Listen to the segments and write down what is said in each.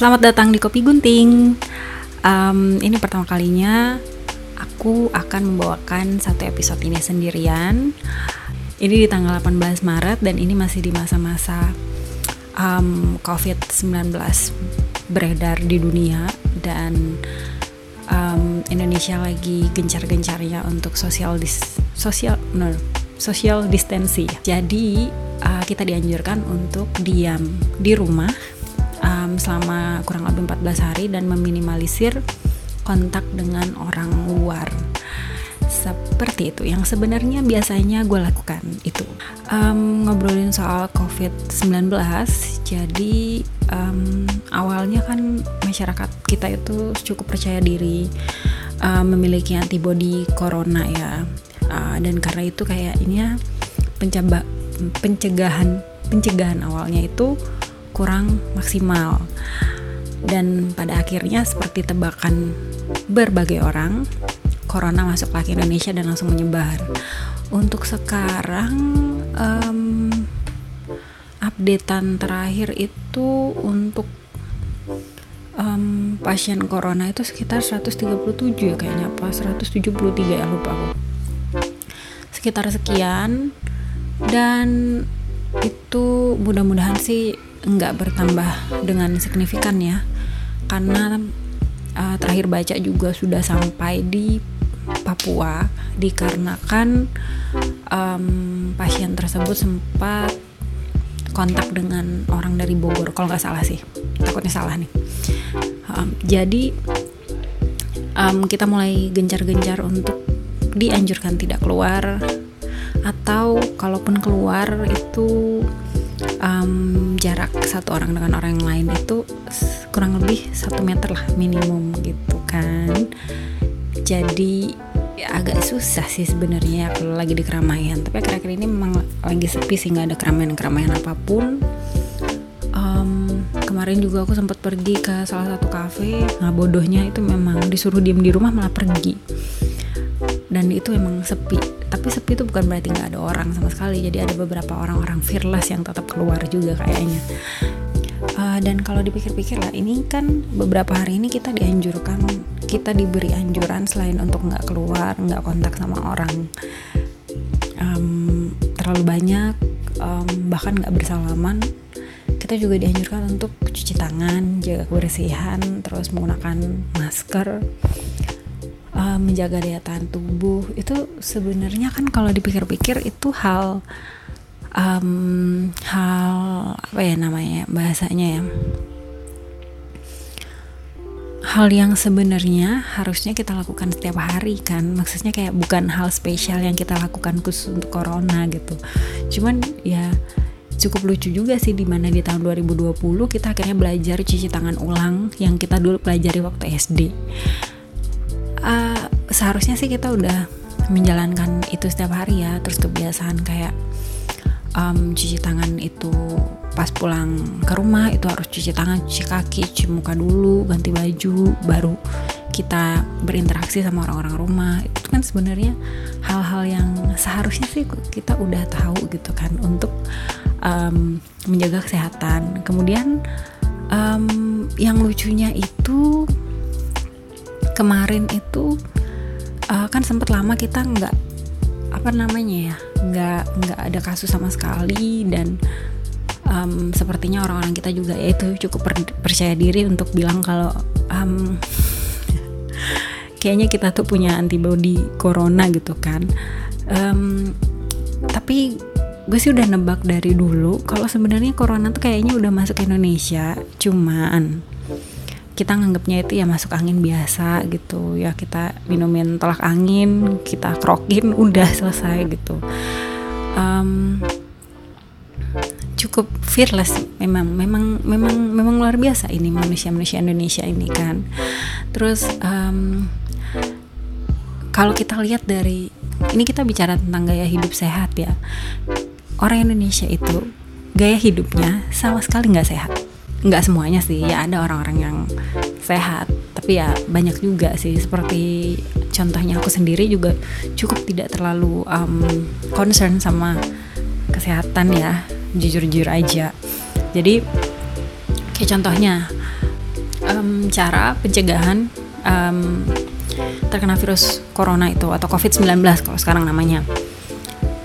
Selamat datang di Kopi Gunting. Um, ini pertama kalinya aku akan membawakan satu episode ini sendirian. Ini di tanggal 18 Maret dan ini masih di masa-masa um, COVID-19 beredar di dunia dan um, Indonesia lagi gencar-gencarnya untuk social dis social no, social distancing. Jadi uh, kita dianjurkan untuk diam di rumah um, selama kurang lebih 14 hari dan meminimalisir kontak dengan orang luar. Seperti itu yang sebenarnya biasanya gue lakukan itu. Um, ngobrolin soal covid-19 jadi um, awalnya kan masyarakat kita itu cukup percaya diri um, memiliki antibodi corona ya. Uh, dan karena itu kayak ini ya pencegahan pencegahan awalnya itu kurang maksimal. Dan pada akhirnya seperti tebakan berbagai orang corona masuk ke Indonesia dan langsung menyebar. Untuk sekarang um, updatean terakhir itu untuk um, pasien corona itu sekitar 137 ya kayaknya apa 173 ya lupa aku. Sekitar sekian. Dan itu mudah-mudahan sih nggak bertambah dengan signifikan ya. Karena uh, terakhir baca juga sudah sampai di Papua dikarenakan um, pasien tersebut sempat kontak dengan orang dari Bogor kalau nggak salah sih. Takutnya salah nih. Um, jadi um, kita mulai gencar-gencar untuk dianjurkan tidak keluar atau kalaupun keluar itu um, jarak satu orang dengan orang yang lain itu kurang lebih satu meter lah minimum gitu kan. Jadi agak susah sih sebenarnya kalau lagi di keramaian. Tapi akhir-akhir ini memang lagi sepi sih nggak ada keramaian-keramaian apa pun. Um, kemarin juga aku sempat pergi ke salah satu kafe. Nah bodohnya itu memang disuruh diem di rumah malah pergi. Dan itu emang sepi tapi sepi itu bukan berarti nggak ada orang sama sekali. Jadi ada beberapa orang-orang fearless yang tetap keluar juga kayaknya. Uh, dan kalau dipikir-pikir lah ini kan beberapa hari ini kita dianjurkan kita diberi anjuran selain untuk nggak keluar nggak kontak sama orang um, terlalu banyak um, bahkan nggak bersalaman kita juga dianjurkan untuk cuci tangan jaga kebersihan terus menggunakan masker uh, menjaga daya tahan tubuh itu sebenarnya kan kalau dipikir-pikir itu hal um, hal apa ya namanya bahasanya ya. Hal yang sebenarnya harusnya kita lakukan setiap hari kan. Maksudnya kayak bukan hal spesial yang kita lakukan khusus untuk corona gitu. Cuman ya cukup lucu juga sih di mana di tahun 2020 kita akhirnya belajar cuci tangan ulang yang kita dulu pelajari waktu SD uh, seharusnya sih kita udah menjalankan itu setiap hari ya terus kebiasaan kayak um, cuci tangan itu pas pulang ke rumah itu harus cuci tangan, cuci kaki, cuci muka dulu, ganti baju, baru kita berinteraksi sama orang-orang rumah. Itu kan sebenarnya hal-hal yang seharusnya sih kita udah tahu gitu kan untuk um, menjaga kesehatan. Kemudian um, yang lucunya itu kemarin itu uh, kan sempat lama kita nggak apa namanya ya nggak nggak ada kasus sama sekali dan um, sepertinya orang-orang kita juga ya itu cukup per, percaya diri untuk bilang kalau um, kayaknya kita tuh punya antibody corona gitu kan. Um, tapi gue sih udah nebak dari dulu kalau sebenarnya corona tuh kayaknya udah masuk Indonesia cuman kita nganggapnya itu ya masuk angin biasa gitu. Ya kita minumin tolak angin kita krokin udah selesai gitu. Um, cukup fearless memang memang memang memang luar biasa ini manusia manusia Indonesia ini kan. Terus um, kalau kita lihat dari ini kita bicara tentang gaya hidup sehat ya. Orang Indonesia itu gaya hidupnya sama sekali nggak sehat nggak semuanya sih ya ada orang-orang yang sehat tapi ya banyak juga sih seperti contohnya aku sendiri juga cukup tidak terlalu um, concern sama kesehatan ya jujur-jujur aja jadi kayak contohnya um, cara pencegahan um, terkena virus corona itu atau COVID-19 kalau sekarang namanya.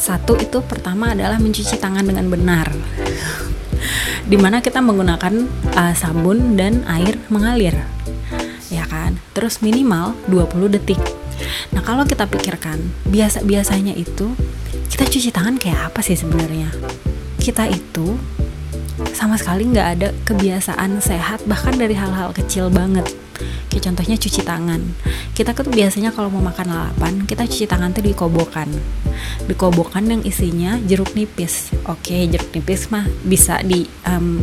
Satu itu pertama adalah mencuci tangan dengan benar. Di mana kita menggunakan uh, sabun dan air mengalir. Ya kan? Terus minimal 20 detik. Nah, kalau kita pikirkan biasa-biasanya itu kita cuci tangan kayak apa sih sebenarnya? Kita itu sama sekali nggak ada kebiasaan sehat bahkan dari hal-hal kecil banget kayak contohnya cuci tangan. Kita tuh biasanya kalau mau makan lalapan kita cuci tangan tuh di kobokan. Yang isinya jeruk nipis. Oke jeruk nipis mah bisa di um,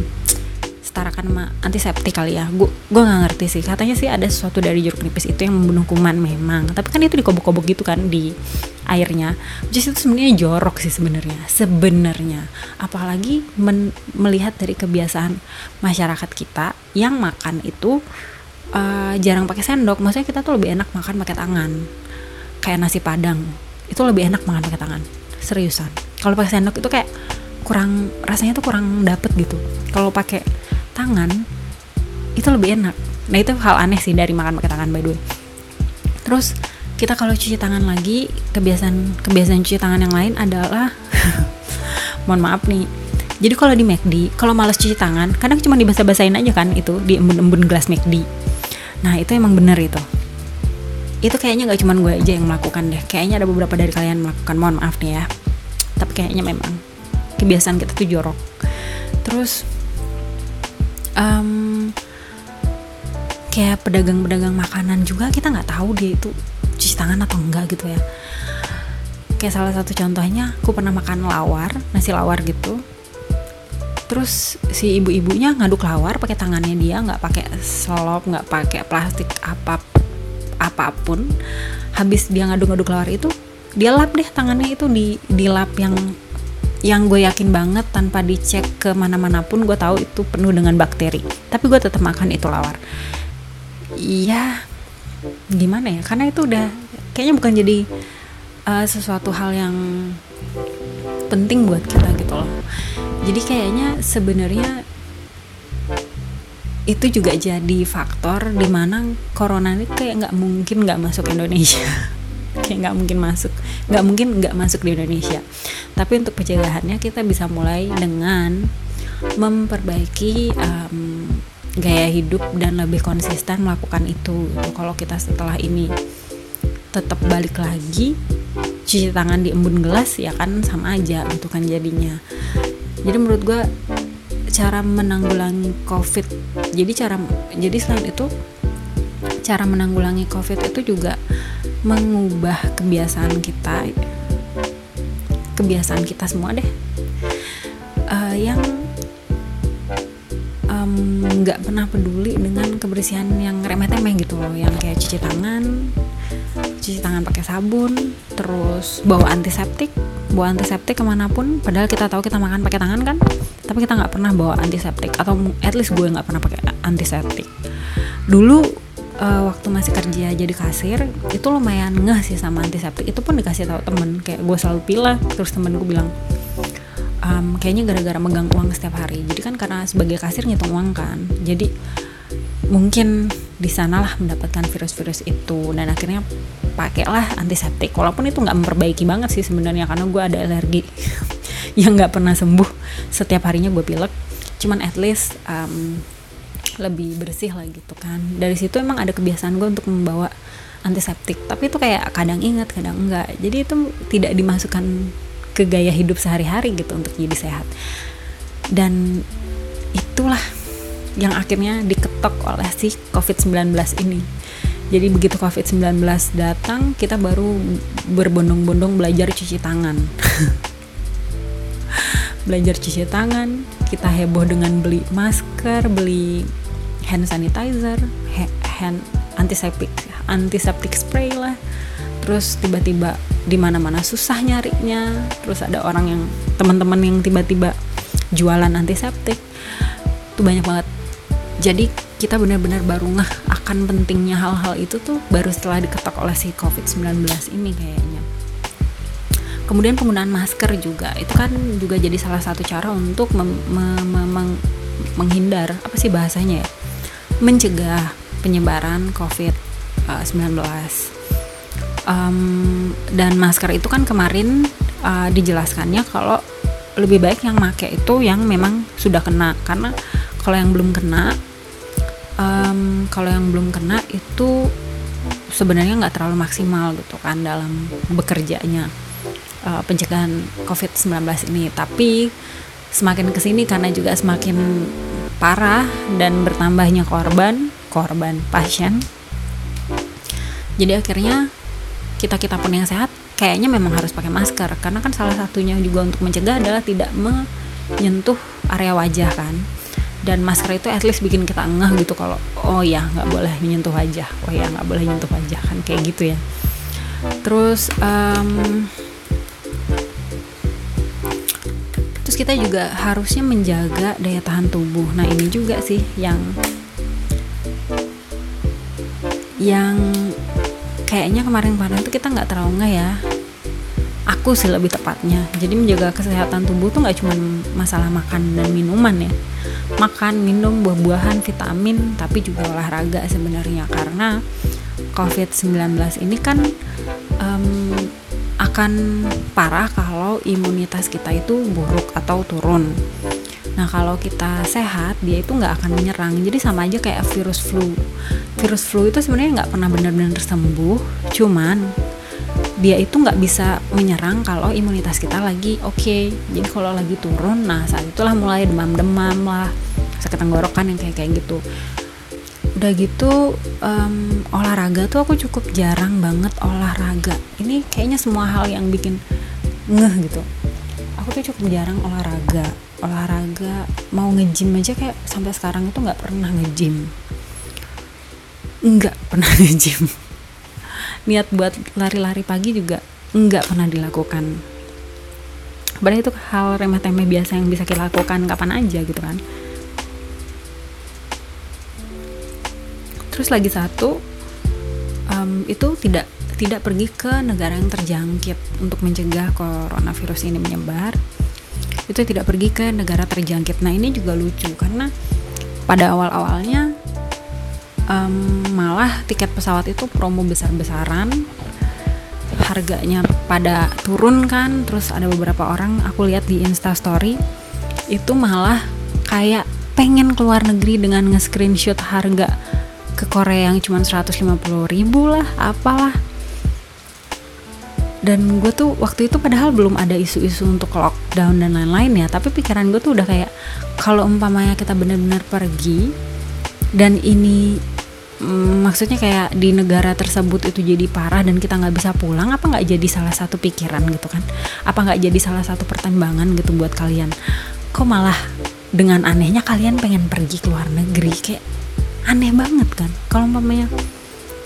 setarakan sama antiseptik kali ya. Gue gue nggak ngerti sih. Katanya sih ada sesuatu dari jeruk nipis itu yang membunuh kuman memang. Tapi kan itu dikobok-kobok gitu kan di airnya. Jadi itu sebenarnya jorok sih sebenarnya. Sebenarnya. Apalagi melihat dari kebiasaan masyarakat kita yang makan itu uh, jarang pakai sendok. Maksudnya kita tuh lebih enak makan pakai tangan. Kayak nasi padang. Itu lebih enak makan pakai tangan. Seriusan. Kalau pakai sendok itu kayak kurang rasanya tuh kurang dapet gitu. Kalau pakai tangan itu lebih enak. Nah itu hal aneh sih dari makan pakai tangan by the way. Terus kita kalau cuci tangan lagi kebiasaan kebiasaan cuci tangan yang lain adalah mohon maaf nih. Jadi kalau di McD kalau males cuci tangan kadang cuma dibasah-basahin aja kan itu di embun-embun gelas McD nah itu emang bener itu. Itu kayaknya nggak cuma gue aja yang melakukan deh. Kayaknya ada beberapa dari kalian melakukan mohon maaf nih ya. Tapi kayaknya memang kebiasaan kita tuh jorok. Terus um, kayak pedagang-pedagang makanan juga kita nggak tahu dia itu cuci tangan atau enggak gitu ya. Kayak salah satu contohnya aku pernah makan lawar nasi lawar gitu terus si ibu-ibunya ngaduk lawar pakai tangannya dia nggak pakai selop nggak pakai plastik apa apa pun. Habis dia ngaduk-ngaduk lawar itu dia lap deh tangannya itu di di lap yang yang gue yakin banget tanpa dicek ke mana-mana pun gue tahu itu penuh dengan bakteri. Tapi gue tetap makan itu lawar. Iya gimana ya? Karena itu udah kayaknya bukan jadi uh, sesuatu hal yang penting buat kita gitu loh jadi kayaknya sebenarnya itu juga jadi faktor di mana corona ini kayak nggak mungkin nggak masuk Indonesia. Kayak nggak mungkin masuk. Nggak mungkin nggak masuk di Indonesia. Tapi untuk pencegahannya kita bisa mulai dengan memperbaiki um, gaya hidup dan lebih konsisten melakukan itu. Kalau kita setelah ini tetap balik lagi cuci tangan di embun gelas ya kan sama aja itu kan jadinya jadi menurut gue cara menanggulangi covid jadi cara jadi selain itu cara menanggulangi covid itu juga mengubah kebiasaan kita kebiasaan kita semua deh. Uh, yang nggak um, pernah peduli dengan kebersihan yang remeh-temeh gitu loh yang kayak cuci tangan cuci tangan pakai sabun terus bawa antiseptik bawa antiseptik ke mana pun padahal kita tahu kita makan pakai tangan kan? Tapi kita nggak pernah bawa antiseptik atau at least gue nggak pernah pakai antiseptik. Dulu uh, waktu masih kerja jadi kasir itu lumayan ngeh sih sama antiseptik. Itu pun dikasih tahu temen kayak gue selalu pilih terus temen gue bilang um, kayaknya gara-gara megang uang setiap hari. Jadi kan karena sebagai kasir ngitung uang kan jadi mungkin di sanalah mendapatkan virus-virus itu. Dan akhirnya pakailah antiseptik. Walaupun itu nggak memperbaiki banget sih sebenarnya karena gue ada alergi yang nggak pernah sembuh. Setiap harinya gue pilek. Cuman at least um, lebih bersih lah gitu kan. Dari situ emang ada kebiasaan gue untuk membawa antiseptik. Tapi itu kayak kadang ingat kadang enggak jadi itu tidak dimasukkan ke gaya hidup sehari-hari gitu untuk jadi sehat. Dan itulah yang akhirnya diketok oleh si COVID-19 ini jadi begitu COVID-19 datang kita baru berbondong-bondong belajar cuci tangan belajar cuci tangan kita heboh dengan beli masker beli hand sanitizer, hand antiseptik, antiseptik spray lah. Terus tiba-tiba di mana-mana susah nyarinya. Terus ada orang yang teman-teman yang tiba-tiba jualan antiseptik. Itu banyak banget. Jadi kita benar-benar baru ngeh akan pentingnya hal-hal itu tuh baru setelah diketok oleh si COVID-19 ini kayaknya. Kemudian penggunaan masker juga itu kan juga jadi salah satu cara untuk menghindar apa sih bahasanya ya mencegah penyebaran COVID-19. Um, dan masker itu kan kemarin uh, dijelaskannya kalau lebih baik yang make itu yang memang sudah kena karena kalau yang belum kena um, kalau yang belum kena itu sebenarnya nggak terlalu maksimal gitu kan dalam bekerjanya uh, pencegahan COVID-19 ini. Tapi semakin ke sini karena juga semakin parah dan bertambahnya korban korban pasien jadi akhirnya kita kita pun yang sehat kayaknya memang harus pakai masker. Karena kan salah satunya juga untuk mencegah adalah tidak menyentuh area wajah kan dan masker itu at least bikin kita ngeh gitu kalau oh ya nggak boleh menyentuh wajah. Oh ya nggak boleh menyentuh wajah kan kayak gitu ya. Terus um, terus kita juga harusnya menjaga daya tahan tubuh. Nah ini juga sih yang yang kayaknya kemarin-kemarin tuh kita nggak terlalu nggak ya aku sih lebih tepatnya jadi menjaga kesehatan tubuh tuh nggak cuma masalah makan dan minuman ya makan minum buah-buahan vitamin tapi juga olahraga sebenarnya karena COVID-19 ini kan um, akan parah kalau imunitas kita itu buruk atau turun Nah kalau kita sehat dia itu nggak akan menyerang. Jadi sama aja kayak virus flu. Virus flu itu sebenarnya nggak pernah benar-benar sembuh. Cuman dia itu nggak bisa menyerang kalau imunitas kita lagi oke. Okay. Jadi kalau lagi turun, nah saat itulah mulai demam-demam lah, sakit tenggorokan yang kayak kayak gitu. Udah gitu um, olahraga tuh aku cukup jarang banget olahraga. Ini kayaknya semua hal yang bikin ngeh gitu. Aku tuh cukup jarang olahraga olahraga mau ngejim aja kayak sampai sekarang itu nggak pernah ngejim nggak pernah ngejim niat buat lari-lari pagi juga nggak pernah dilakukan. Padahal itu hal remeh-temeh biasa yang bisa kita lakukan kapan aja gitu kan. Terus lagi satu um, itu tidak tidak pergi ke negara yang terjangkit untuk mencegah coronavirus ini menyebar. Itu tidak pergi ke negara terjangkit. Nah ini juga lucu karena pada awal-awalnya um, malah tiket pesawat itu promo besar-besaran. Harganya pada turun kan terus ada beberapa orang aku lihat di instastory itu malah kayak pengen keluar negeri dengan nge-screenshot harga ke Korea yang cuma 150 ribu lah apalah. Dan gue tuh waktu itu padahal belum ada isu-isu untuk lockdown dan lain-lain ya tapi pikiran gue tuh udah kayak kalau umpamanya kita benar-benar pergi dan ini mm, maksudnya kayak di negara tersebut itu jadi parah dan kita nggak bisa pulang apa nggak jadi salah satu pikiran gitu kan? Apa nggak jadi salah satu pertimbangan gitu buat kalian? Kok malah dengan anehnya kalian pengen pergi ke luar negeri kayak aneh banget kan? Kalau umpamanya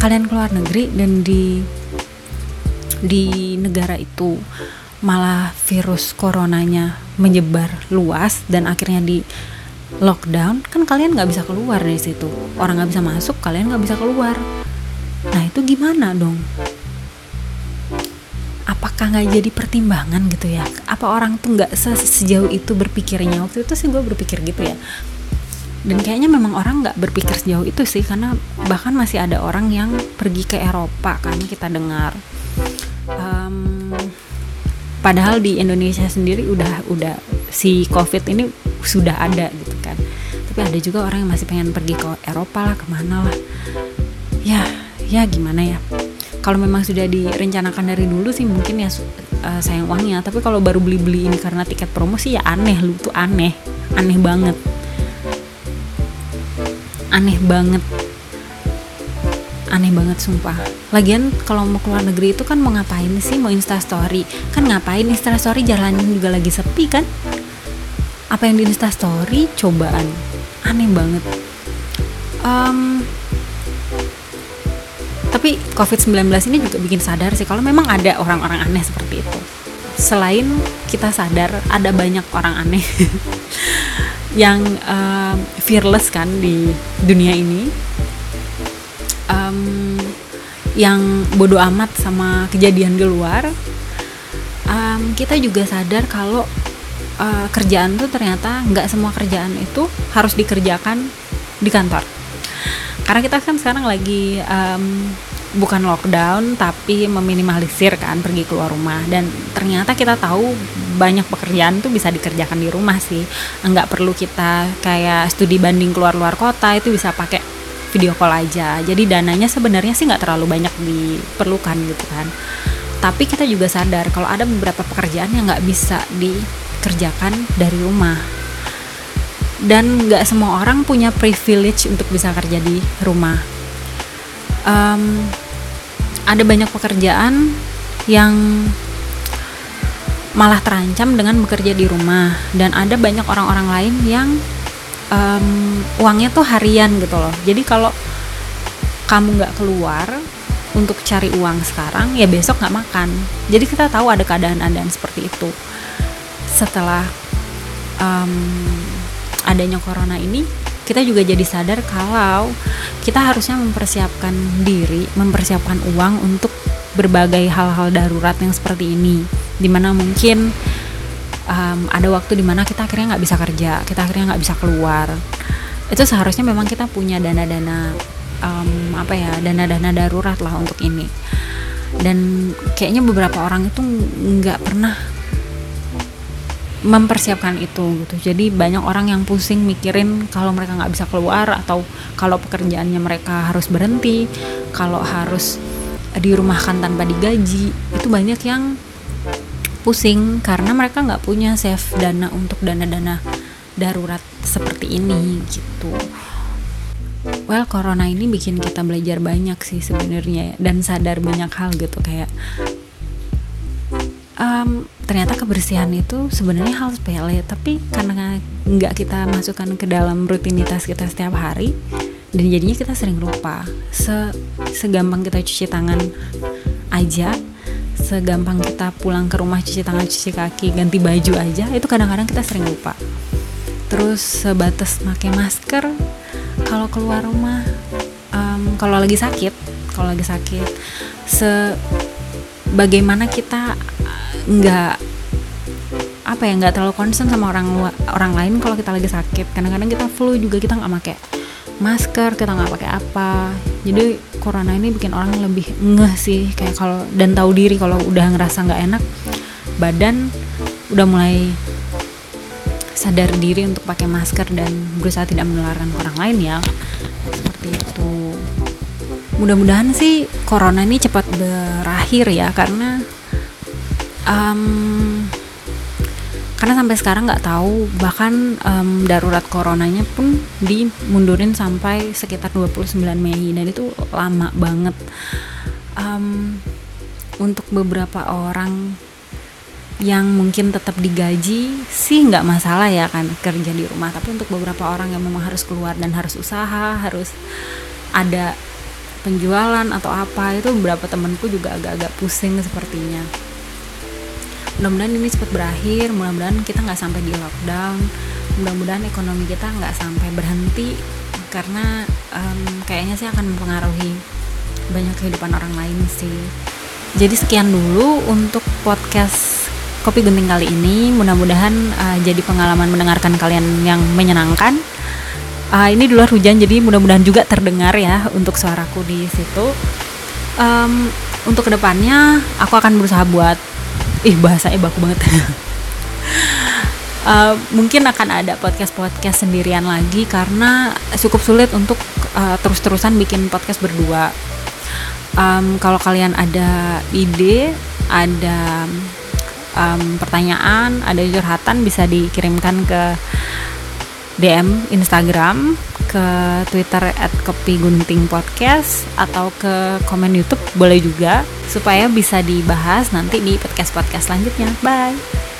kalian keluar negeri dan di di negara itu malah virus coronanya menyebar luas dan akhirnya di lockdown kan kalian nggak bisa keluar dari situ. Orang nggak bisa masuk kalian nggak bisa keluar. Nah itu gimana dong? Apakah nggak jadi pertimbangan gitu ya? Apa orang tuh nggak sejauh itu berpikirnya? Waktu itu sih gue berpikir gitu ya. Dan kayaknya memang orang nggak berpikir sejauh itu sih karena bahkan masih ada orang yang pergi ke Eropa kan kita dengar. Um, padahal di Indonesia sendiri udah udah si COVID ini sudah ada tapi ada juga orang yang masih pengen pergi ke Eropa lah ke mana lah. Ya ya gimana ya? Kalau memang sudah direncanakan dari dulu sih mungkin ya uh, sayang uangnya. Tapi kalau baru beli beli ini karena tiket promosi ya aneh lu tuh aneh. Aneh banget. Aneh banget. Aneh banget sumpah. Lagian kalau mau keluar negeri itu kan mau ngapain sih? Mau instastory kan ngapain instastory jalan juga lagi sepi kan? Apa yang di instastory cobaan aneh banget. Um, tapi covid-19 ini juga bikin sadar sih kalau memang ada orang-orang aneh seperti itu. Selain kita sadar ada banyak orang aneh yang uh, fearless kan di dunia ini. Um, yang bodoh amat sama kejadian di luar. Um, kita juga sadar kalau uh, kerjaan tuh ternyata nggak semua kerjaan itu harus dikerjakan di kantor. Karena kita kan sekarang lagi um, bukan lockdown tapi meminimalisir kan pergi keluar rumah. Dan ternyata kita tahu banyak pekerjaan tuh bisa dikerjakan di rumah sih. Nggak perlu kita kayak studi banding keluar luar kota itu bisa pakai video call aja. Jadi dananya sebenarnya sih nggak terlalu banyak diperlukan gitu kan. Tapi kita juga sadar kalau ada beberapa pekerjaan yang nggak bisa dikerjakan dari rumah. Dan nggak semua orang punya privilege untuk bisa kerja di rumah. Um, ada banyak pekerjaan yang malah terancam dengan bekerja di rumah. Dan ada banyak orang-orang lain yang um, uangnya tuh harian gitu loh. Jadi kalau kamu nggak keluar untuk cari uang sekarang ya besok nggak makan. Jadi kita tahu ada keadaan-keadaan seperti itu setelah um, adanya corona ini kita juga jadi sadar kalau kita harusnya mempersiapkan diri, mempersiapkan uang untuk berbagai hal-hal darurat yang seperti ini. Di mana mungkin um, ada waktu di mana kita akhirnya nggak bisa kerja, kita akhirnya nggak bisa keluar. Itu seharusnya memang kita punya dana-dana um, apa ya, dana-dana darurat lah untuk ini. Dan kayaknya beberapa orang itu nggak pernah mempersiapkan itu gitu. Jadi banyak orang yang pusing mikirin kalau mereka nggak bisa keluar atau kalau pekerjaannya mereka harus berhenti kalau harus dirumahkan tanpa digaji. Itu banyak yang pusing karena mereka nggak punya save dana untuk dana-dana darurat seperti ini gitu. Well corona ini bikin kita belajar banyak sih sebenarnya dan sadar banyak hal gitu. Kayak um, ternyata kebersihan itu sebenarnya hal sepele tapi karena nggak kita masukkan ke dalam rutinitas kita setiap hari dan jadinya kita sering lupa. Se segampang kita cuci tangan aja segampang kita pulang ke rumah cuci tangan cuci kaki ganti baju aja itu kadang-kadang kita sering lupa. Terus sebatas pakai masker kalau keluar rumah um, kalau lagi sakit kalau lagi sakit se bagaimana kita nggak. Apa ya nggak terlalu concern sama orang orang lain kalau kita lagi sakit. Kadang-kadang kita flu juga kita nggak pakai masker kita nggak pakai apa. Jadi corona ini bikin orang lebih ngeh sih kayak kalau dan tahu diri kalau udah ngerasa nggak enak badan udah mulai sadar diri untuk pakai masker dan berusaha tidak menularkan ke orang lain ya. Seperti itu. Mudah-mudahan sih corona ini cepat berakhir ya karena um, karena sampai sekarang nggak tahu. Bahkan um, darurat coronanya pun dimundurin sampai sekitar 29 Mei. Dan itu lama banget. Um, untuk beberapa orang yang mungkin tetap digaji sih nggak masalah ya kan kerja di rumah. Tapi untuk beberapa orang yang memang harus keluar dan harus usaha harus ada penjualan atau apa itu beberapa temanku juga agak-agak pusing sepertinya mudah-mudahan ini cepat berakhir mudah-mudahan kita nggak sampai di lockdown mudah-mudahan ekonomi kita nggak sampai berhenti karena um, kayaknya sih akan mempengaruhi banyak kehidupan orang lain sih. Jadi sekian dulu untuk podcast kopi gunting kali ini. Mudah-mudahan uh, jadi pengalaman mendengarkan kalian yang menyenangkan. Uh, ini di luar hujan jadi mudah-mudahan juga terdengar ya untuk suaraku di situ. Um, untuk ke depannya aku akan berusaha buat ih bahasanya baku banget. Uh, mungkin akan ada podcast-podcast sendirian lagi karena cukup sulit untuk uh, terus-terusan bikin podcast berdua. Um, kalau kalian ada ide ada um, pertanyaan ada curhatan bisa dikirimkan ke DM Instagram ke Twitter at Kopi Gunting Podcast atau ke komen YouTube boleh juga supaya bisa dibahas nanti di podcast-podcast selanjutnya. Bye.